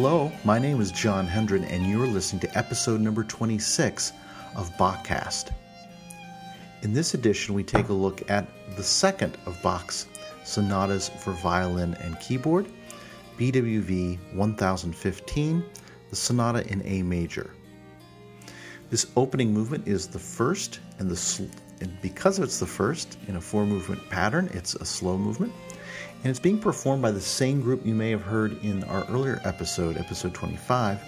Hello, my name is John Hendren, and you're listening to episode number 26 of Bachcast. In this edition, we take a look at the second of Bach's sonatas for violin and keyboard, BWV 1015, the sonata in A major. This opening movement is the first, and, the, and because it's the first in a four movement pattern, it's a slow movement. And it's being performed by the same group you may have heard in our earlier episode, episode 25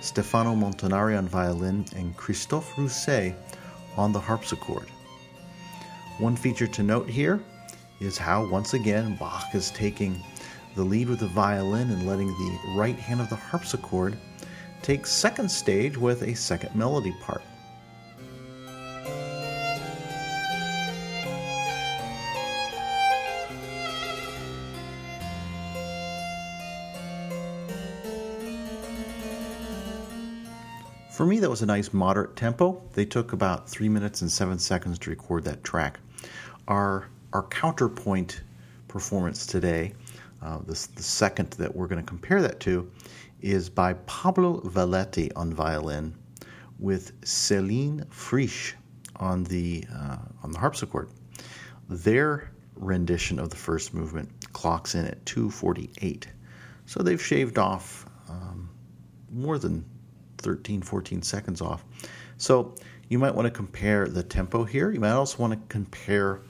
Stefano Montanari on violin and Christophe Rousset on the harpsichord. One feature to note here is how, once again, Bach is taking the lead with the violin and letting the right hand of the harpsichord take second stage with a second melody part. For me, that was a nice moderate tempo. They took about three minutes and seven seconds to record that track. Our our counterpoint performance today, uh, this, the second that we're going to compare that to, is by Pablo Valetti on violin, with Céline Frisch on the uh, on the harpsichord. Their rendition of the first movement clocks in at 248, so they've shaved off um, more than 13, 14 seconds off. So you might want to compare the tempo here. You might also want to compare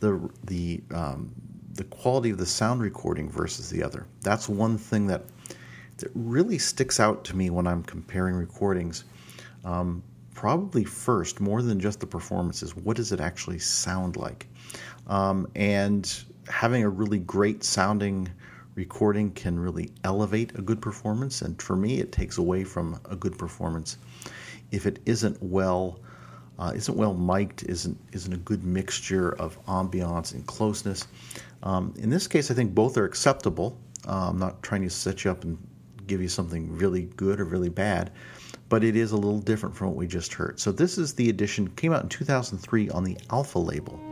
the the um, the quality of the sound recording versus the other. That's one thing that that really sticks out to me when I'm comparing recordings. Um, probably first, more than just the performances, what does it actually sound like? Um, and having a really great sounding recording can really elevate a good performance. And for me, it takes away from a good performance if it isn't well. Uh, isn't well mic'd, isn't isn't a good mixture of ambiance and closeness. Um, in this case, I think both are acceptable. Uh, I'm not trying to set you up and give you something really good or really bad, but it is a little different from what we just heard. So this is the edition came out in 2003 on the Alpha label.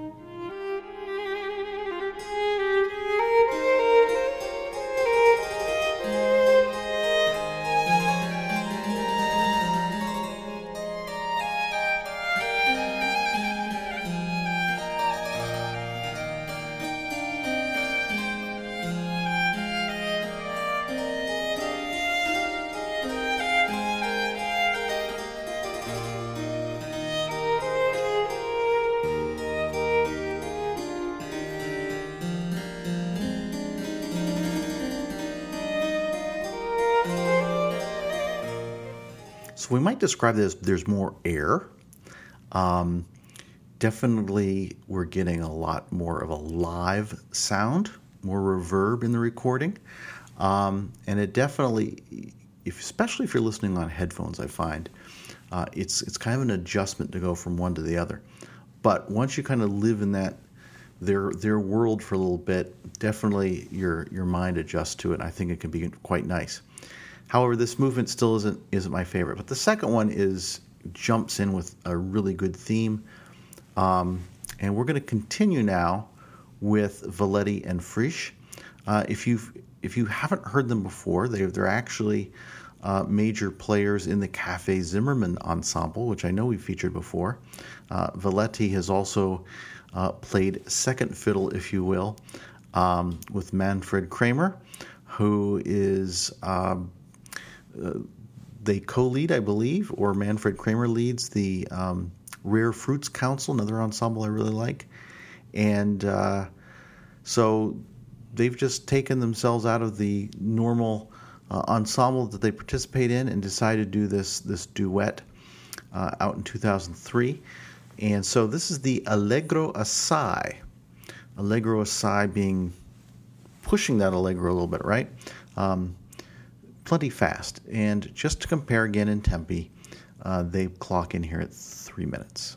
Might describe this there's more air. Um, definitely, we're getting a lot more of a live sound, more reverb in the recording. Um, and it definitely, if, especially if you're listening on headphones, I find uh, it's, it's kind of an adjustment to go from one to the other. But once you kind of live in that their their world for a little bit, definitely your your mind adjusts to it. I think it can be quite nice. However, this movement still isn't isn't my favorite. But the second one is jumps in with a really good theme, um, and we're going to continue now with Valetti and Frisch. Uh, if you if you haven't heard them before, they they're actually uh, major players in the Café Zimmermann ensemble, which I know we've featured before. Uh, Valetti has also uh, played second fiddle, if you will, um, with Manfred Kraemer, who is um, they co-lead, I believe, or Manfred Kraemer leads the um, Rare Fruits Council, another ensemble I really like, and uh, so they've just taken themselves out of the normal uh, ensemble that they participate in and decided to do this this duet uh, out in 2003. And so this is the Allegro Assai. Allegro Assai being pushing that Allegro a little bit, right? Um, plenty fast. And just to compare again in Tempi, uh, they clock in here at three minutes.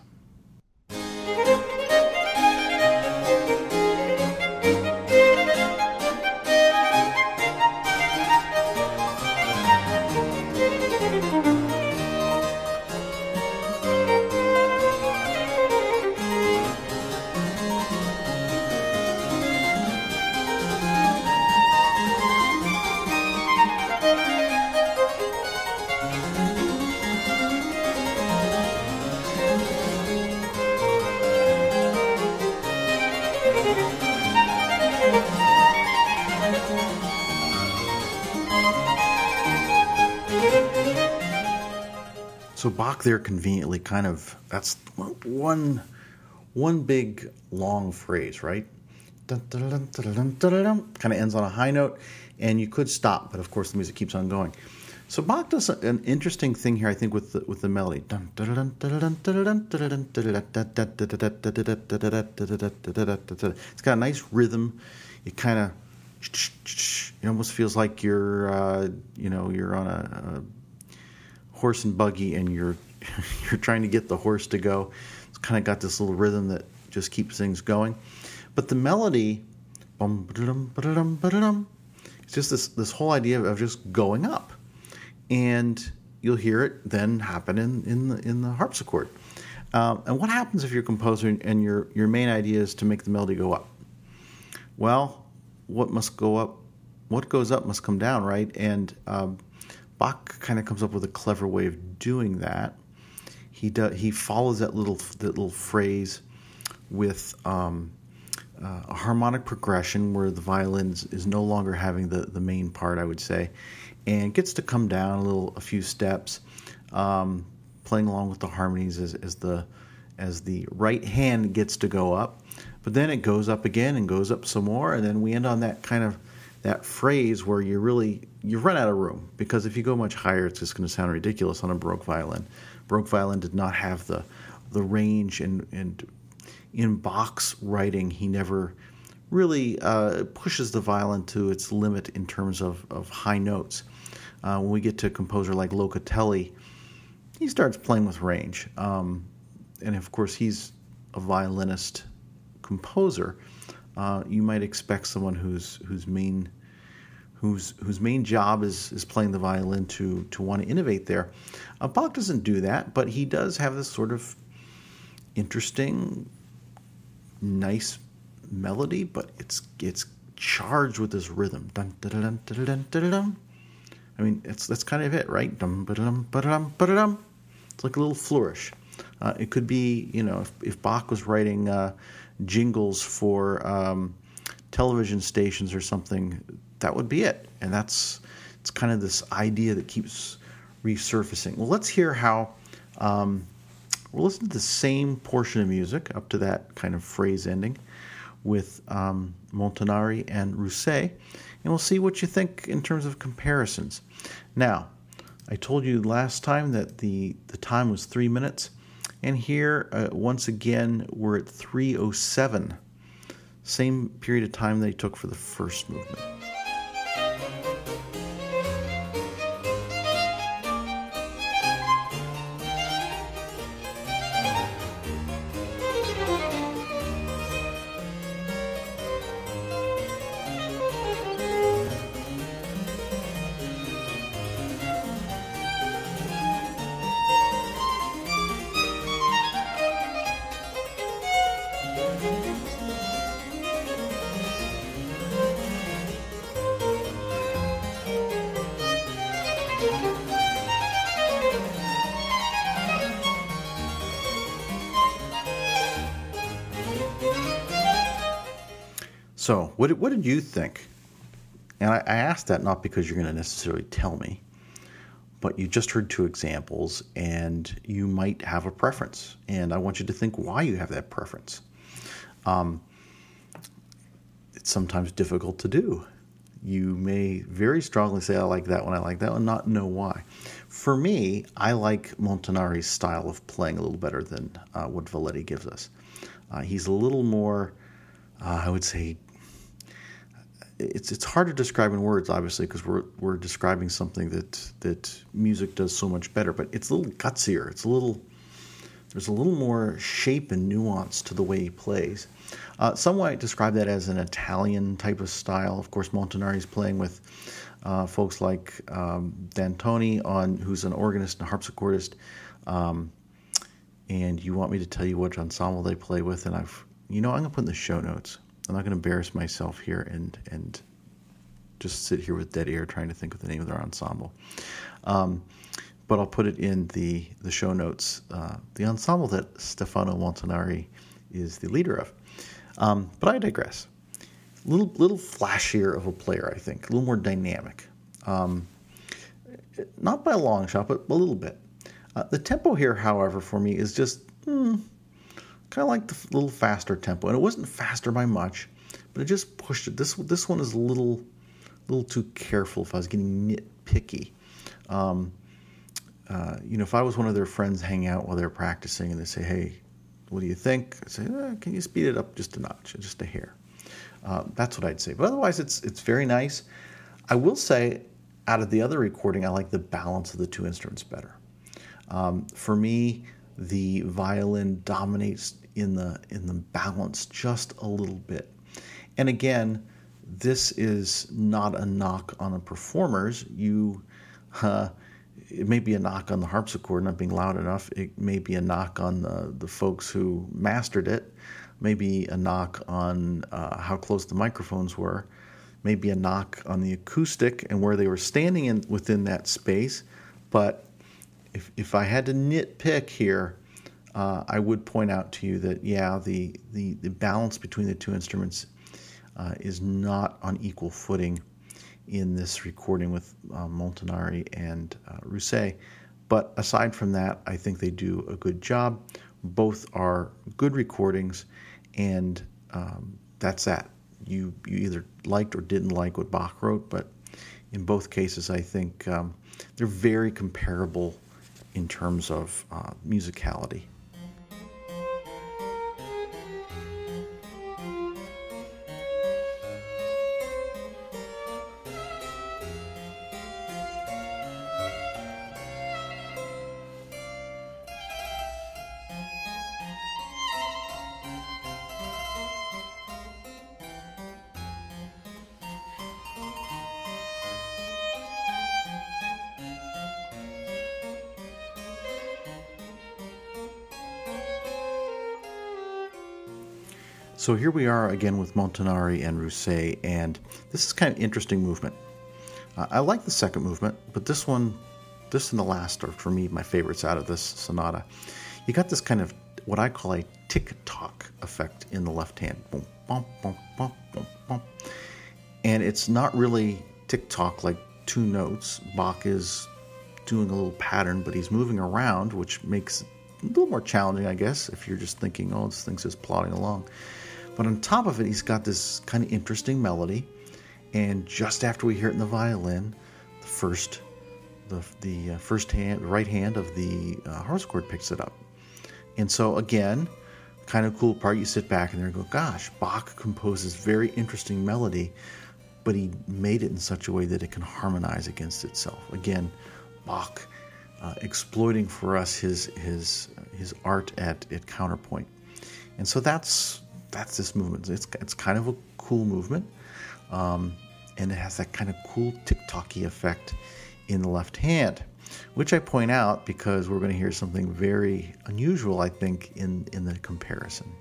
So Bach there conveniently kind of that's one one big long phrase, right? Kind of ends on a high note, and you could stop, but of course the music keeps on going. So Bach does an interesting thing here, I think, with the, with the melody. It's got a nice rhythm. It kind of it almost feels like you're uh, you know you're on a, a horse and buggy and you're you're trying to get the horse to go. It's kind of got this little rhythm that just keeps things going. But the melody, it's just this this whole idea of just going up, and you'll hear it then happen in in the in the harpsichord. Um, and what happens if you're a composer and your your main idea is to make the melody go up? Well, what must go up, what goes up must come down, right? And um, Bach kind of comes up with a clever way of doing that. He does, he follows that little that little phrase with um, uh, a harmonic progression where the violin is no longer having the, the main part, I would say, and gets to come down a little, a few steps, um, playing along with the harmonies as, as the as the right hand gets to go up, but then it goes up again and goes up some more, and then we end on that kind of that phrase where you really you run out of room because if you go much higher, it's just going to sound ridiculous on a Baroque violin. Baroque violin did not have the the range, and and in Bach's writing, he never really uh, pushes the violin to its limit in terms of, of high notes. Uh, when we get to a composer like Locatelli, he starts playing with range. Um, and of course, he's a violinist composer, uh, you might expect someone whose whose main whose whose main job is is playing the violin to to want to innovate there. Uh, Bach doesn't do that, but he does have this sort of interesting, nice melody, but it's it's charged with this rhythm. Dun, dun, dun. I mean, it's that's kind of it, right? Dum, ba-dum, ba-dum, ba-dum. It's like a little flourish. Uh, it could be, you know, if, if Bach was writing uh, jingles for um, television stations or something, that would be it. And that's it's kind of this idea that keeps resurfacing. Well, let's hear how. Um, we'll listen to the same portion of music up to that kind of phrase ending with um, Montanari and Rousset, and we'll see what you think in terms of comparisons. Now, I told you last time that the, the time was three minutes. And here, uh, once again, we're at 307, same period of time they took for the first movement. So, what, what did you think? And I, I that not because you're going to necessarily tell me, but you just heard two examples and you might have a preference. And I want you to think why you have that preference. Um, it's sometimes difficult to do. You may very strongly say, I like that one, I like that one, not know why. For me, I like Montanari's style of playing a little better than uh, what Valetti gives us. Uh, he's a little more, uh, I would say, it's it's hard to describe in words, obviously, because we're we're describing something that that music does so much better. But it's a little gutsier. It's a little there's a little more shape and nuance to the way he plays. Uh, some might describe that as an Italian type of style. Of course, Montanari's playing with uh, folks like um, Dantone, on who's an organist and harpsichordist. Um, and you want me to tell you which ensemble they play with, and I've you know I'm gonna put in the show notes. I'm not going to embarrass myself here and and just sit here with dead air trying to think of the name of their ensemble. Um, but I'll put it in the the show notes. Uh, the ensemble that Stefano Montanari is the leader of. Um, but I digress. Little little flashier of a player, I think. A little more dynamic. Um, not by a long shot, but a little bit. Uh, the tempo here, however, for me is just hmm, kind of like the little faster tempo, and it wasn't faster by much, but it just pushed it. This this one is a little little too careful. If I was getting nitpicky, um, uh, you know, if I was one of their friends hanging out while they're practicing, and they say, "Hey, what do you think?" I say, eh, "Can you speed it up just a notch, just a hair?" Uh, that's what I'd say. But otherwise, it's it's very nice. I will say, out of the other recording, I like the balance of the two instruments better. Um, for me, the violin dominates in the in the balance just a little bit. And again, this is not a knock on the performers. You, uh, it may be a knock on the harpsichord not being loud enough. It may be a knock on the the folks who mastered it. Maybe a knock on uh, how close the microphones were. Maybe a knock on the acoustic and where they were standing in within that space. But if, if I had to nitpick here, uh, I would point out to you that yeah, the the, the balance between the two instruments uh, is not on equal footing in this recording with uh, Montanari and uh, Rousset. But aside from that, I think they do a good job. Both are good recordings, and um, that's that. You you either liked or didn't like what Bach wrote, but in both cases, I think um, they're very comparable in terms of uh, musicality. So here we are again with Montanari and Rousset, and this is kind of interesting movement. Uh, I like the second movement, but this one, this and the last are for me my favorites out of this sonata. You got this kind of what I call a tick tock effect in the left hand. Boom, boom, boom, boom, boom, boom. And it's not really tick tock like two notes. Bach is doing a little pattern, but he's moving around, which makes a little more challenging, I guess, if you're just thinking, oh, this thing's just plodding along. But on top of it, he's got this kind of interesting melody. And just after we hear it in the violin, the first, the, the uh, first hand, right hand of the uh, harpsichord picks it up. And so again, kind of cool part. You sit back and there and go, gosh, Bach composes very interesting melody, but he made it in such a way that it can harmonize against itself. Again, Bach uh, exploiting for us his his his art at, at counterpoint. And so that's that's this movement. It's it's kind of a cool movement, um, and it has that kind of cool tick-tocky effect in the left hand, which I point out because we're going to hear something very unusual, I think, in in the comparison.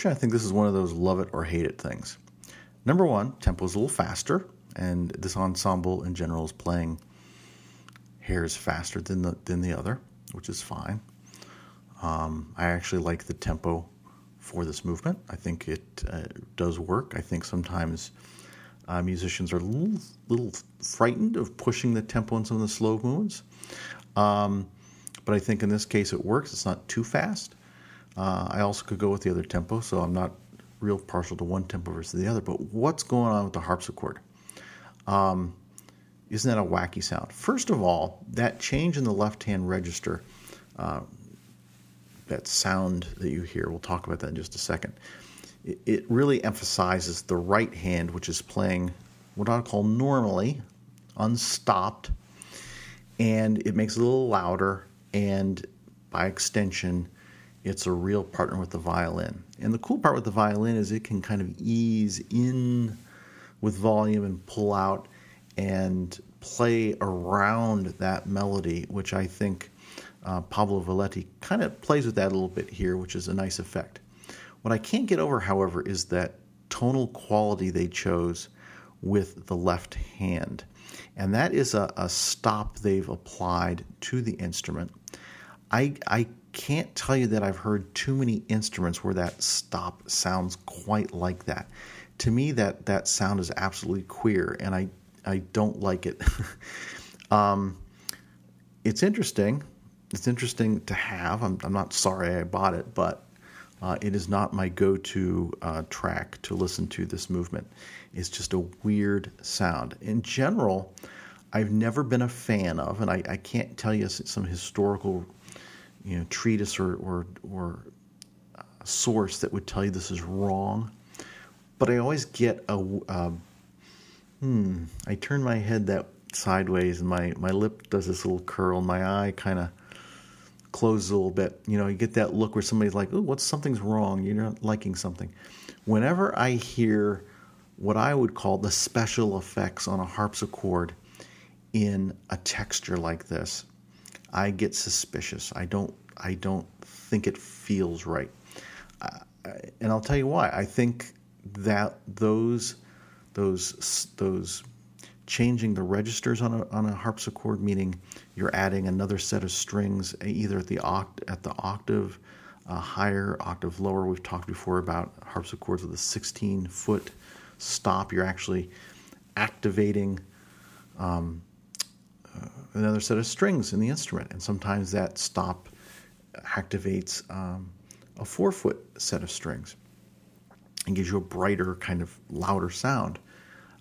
Unfortunately, I think this is one of those love it or hate it things. Number one, tempo is a little faster, and this ensemble in general is playing hairs faster than the than the other, which is fine. Um, I actually like the tempo for this movement. I think it uh, does work. I think sometimes uh, musicians are a little, little, frightened of pushing the tempo in some of the slow movements. Um, but I think in this case it works. It's not too fast. Uh, I also could go with the other tempo, so I'm not real partial to one tempo versus the other. But what's going on with the harpsichord? Um, isn't that a wacky sound? First of all, that change in the left hand register, uh, that sound that you hear, we'll talk about that in just a second. It, it really emphasizes the right hand, which is playing what I call normally, unstopped, and it makes it a little louder, and by extension, it's a real partner with the violin. And the cool part with the violin is it can kind of ease in with volume and pull out and play around that melody, which I think uh, Pablo Valetti kind of plays with that a little bit here, which is a nice effect. What I can't get over, however, is that tonal quality they chose with the left hand. And that is a, a stop they've applied to the instrument. I, I can't tell you that I've heard too many instruments where that stop sounds quite like that. To me, that, that sound is absolutely queer, and I, I don't like it. um, it's interesting. It's interesting to have. I'm, I'm not sorry I bought it, but uh, it is not my go to uh, track to listen to this movement. It's just a weird sound. In general, I've never been a fan of, and I, I can't tell you some historical you know, treatise or, or, or source that would tell you this is wrong. But I always get a, uh, hmm, I turn my head that sideways and my, my lip does this little curl and my eye kind of closes a little bit. You know, you get that look where somebody's like, oh, what's something's wrong? You're not liking something. Whenever I hear what I would call the special effects on a harpsichord in a texture like this, I get suspicious. I don't I don't think it feels right. And I'll tell you why. I think that those those those changing the registers on a, on a harpsichord, meaning you're adding another set of strings either at the oct- at the octave uh, higher, octave lower. We've talked before about harpsichords with a 16 foot stop. You're actually activating um, another set of strings in the instrument, and sometimes that stop activates um, a four foot set of strings and gives you a brighter, kind of louder sound.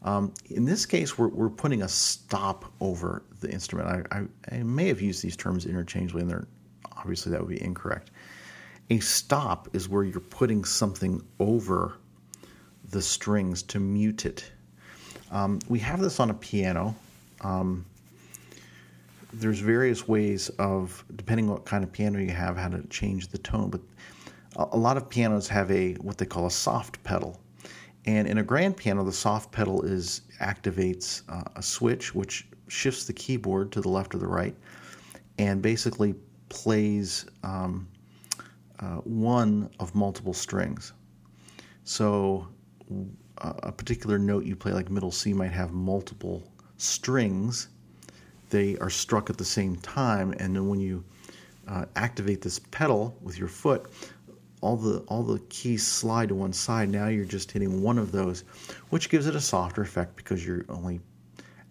Um, in this case, we're, we're putting a stop over the instrument. I, I, I, may have used these terms interchangeably, and they're obviously that would be incorrect. A stop is where you're putting something over the strings to mute it. Um, we have this on a piano. Um, there's various ways of, depending what kind of piano you have, how to change the tone. But a, lot of pianos have a what they call a soft pedal and in a grand piano, the soft pedal is activates uh, a switch which shifts the keyboard to the left or the right, and basically plays um, uh, one of multiple strings. So a particular note you play, like middle C, might have multiple strings. They are struck at the same time, and then when you uh, activate this pedal with your foot, all the all the keys slide to one side. Now you're just hitting one of those, which gives it a softer effect because you're only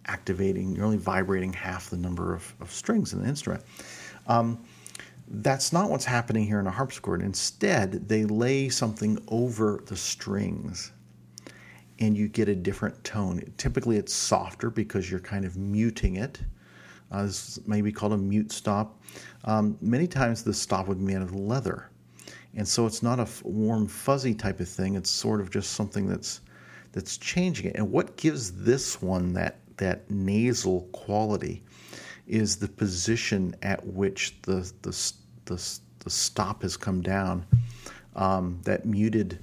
activating, you're only vibrating half the number of, of strings in the instrument. Um, that's not what's happening here in a harpsichord. Instead, they lay something over the strings and you get a different tone. Typically, it's softer because you're kind of muting it. Uh, this may be called a mute stop. Um, many times, the stop would be made of leather. And so it's not a warm fuzzy type of thing. It's sort of just something that's that's changing it. And what gives this one that that nasal quality is the position at which the the the, the stop has come down. Um, that muted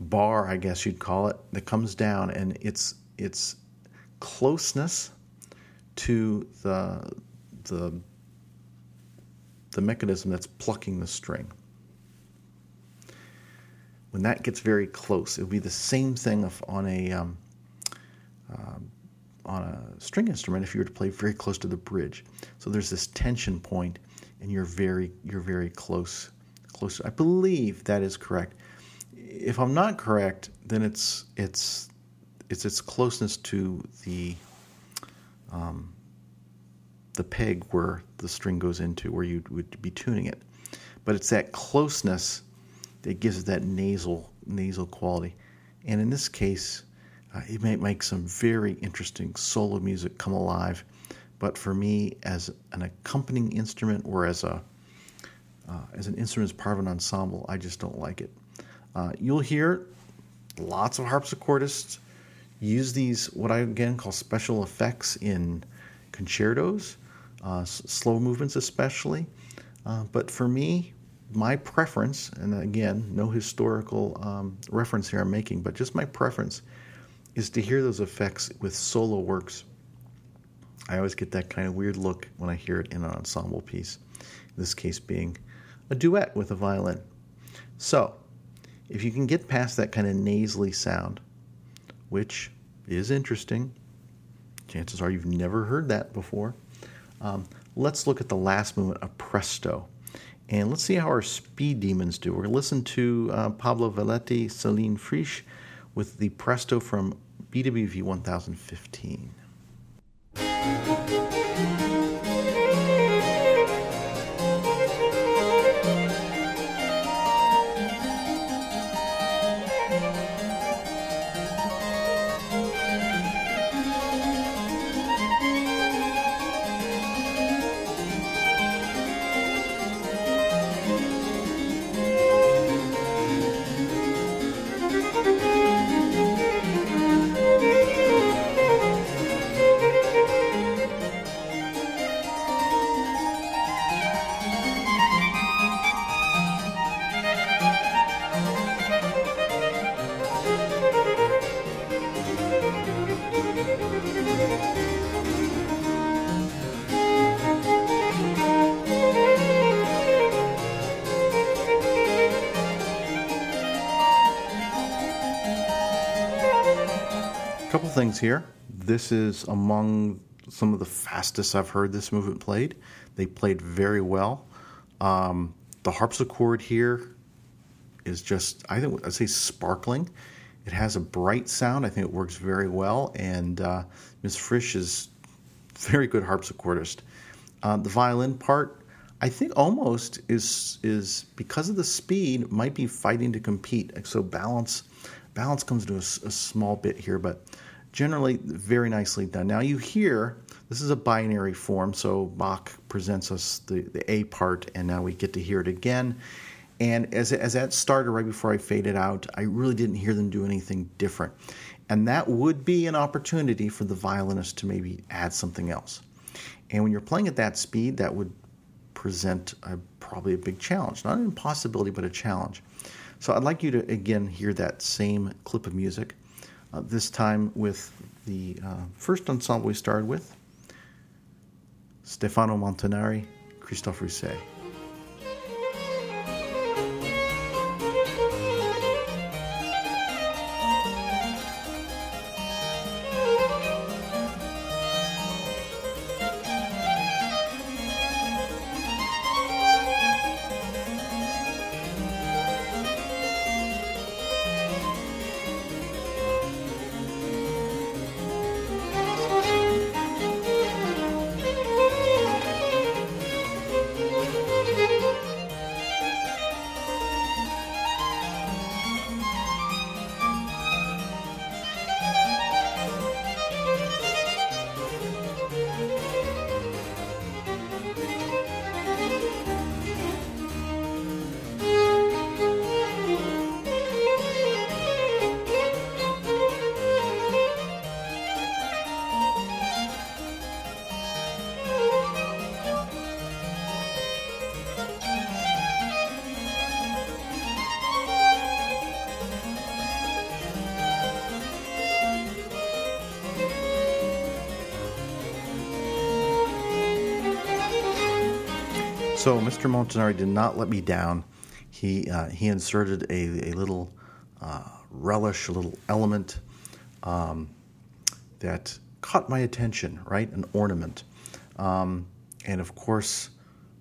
bar i guess you'd call it that comes down. And it's it's closeness to the the the mechanism that's plucking the string when that gets very close, it will be the same thing if on a um, uh, on a string instrument if you were to play very close to the bridge. So there's this tension point, and you're very you're very close close. I believe that is correct. If I'm not correct, then it's it's it's its closeness to the um, the peg where the string goes into, where you would be tuning it. But it's that closeness that gives it that nasal nasal quality. And in this case, uh, it might make some very interesting solo music come alive. But for me, as an accompanying instrument or as a uh, as an instrument as part of an ensemble, I just don't like it. Uh, you'll hear lots of harpsichordists use these what I again call special effects in concertos, uh, s- slow movements especially. Uh, but for me, my preference, and again, no historical um, reference here I'm making, but just my preference is to hear those effects with solo works I always get that kind of weird look when I hear it in an ensemble piece, in this case being a duet with a violin. So, if you can get past that kind of nasally sound, which is interesting, chances are you've never heard that before, um, let's look at the last movement, a presto. And let's see how our speed demons do. We're going to listen to uh, Pablo Valetti, Celine Frisch with the presto from BWV 1015. Things here. This is among some of the fastest I've heard this movement played. They played very well. Um, the harpsichord here is just, I think, I'd say sparkling. It has a bright sound. I think it works very well. And uh, Ms. Frisch is very good harpsichordist. Uh, the violin part, I think, almost is is because of the speed, might be fighting to compete. So balance balance comes to a, a small bit here, but generally very nicely done. Now you hear this is a binary form, so Bach presents us the, the A part, and now we get to hear it again. And as, as that started right before I faded out, I really didn't hear them do anything different. And that would be an opportunity for the violinist to maybe add something else. And when you're playing at that speed, that would present a, probably a big challenge. Not an impossibility, but a challenge. So I'd like you to again hear that same clip of music uh, this time with the uh, first ensemble we started with Stefano Montanari, Christophe Rousset. So Mr. Montanari did not let me down. He uh, he inserted a, a little uh, relish, a little element um, that caught my attention. Right, an ornament, um, and of course,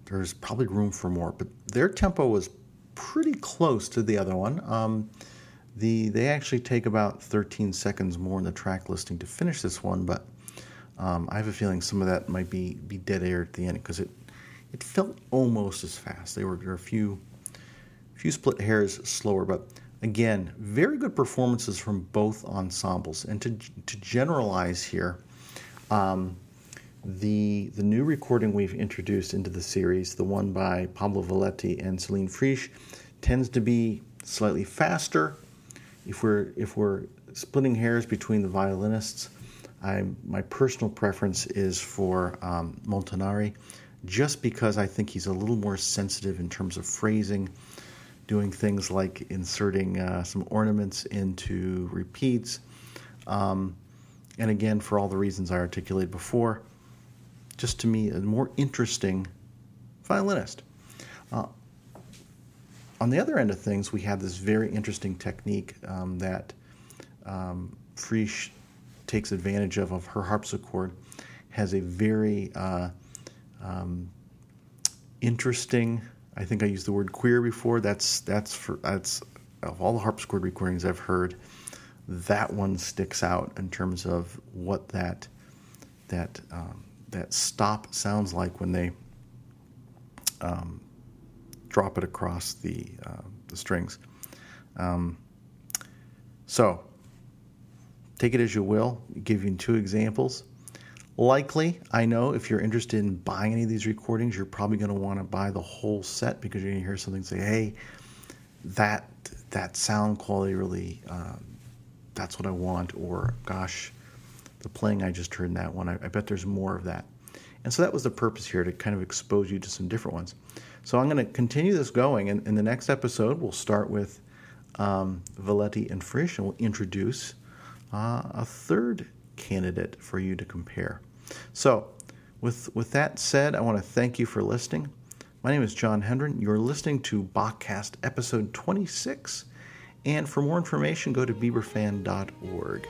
there's probably room for more. But their tempo was pretty close to the other one. Um, the they actually take about 13 seconds more in the track listing to finish this one, but um, I have a feeling some of that might be be dead air at the end because it it felt almost as fast. They were, there were a few, few split hairs slower, but again, very good performances from both ensembles. And to, to generalize here, um, the the new recording we've introduced into the series, the one by Pablo Valetti and Celine Frisch, tends to be slightly faster. If we're if we're splitting hairs between the violinists, I my personal preference is for um, Montanari just because I think he's a little more sensitive in terms of phrasing, doing things like inserting uh, some ornaments into repeats. Um, and again, for all the reasons I articulated before, just to me, a more interesting violinist. Uh, on the other end of things, we have this very interesting technique um, that um, Frisch takes advantage of of her harpsichord. Has a very uh, um, interesting. I think I used the word queer before. That's that's for that's of all the harpsichord recordings I've heard, that one sticks out in terms of what that that um, that stop sounds like when they um, drop it across the uh, the strings. Um, so take it as you will. You two examples. Likely, I know if you're interested in buying any of these recordings, you're probably going to want to buy the whole set because you're going to hear something say, "Hey, that that sound quality really um, that's what I want," or "Gosh, the playing I just heard in that one, I, I bet there's more of that." And so that was the purpose here to kind of expose you to some different ones. So I'm going to continue this going, and in the next episode, we'll start with um, Valetti and Frisch, and we'll introduce uh, a third candidate for you to compare. So, with with that said, I want to thank you for listening. My name is John Hendren. You're listening to Bachcast episode 26, and for more information, go to bieberfan.org.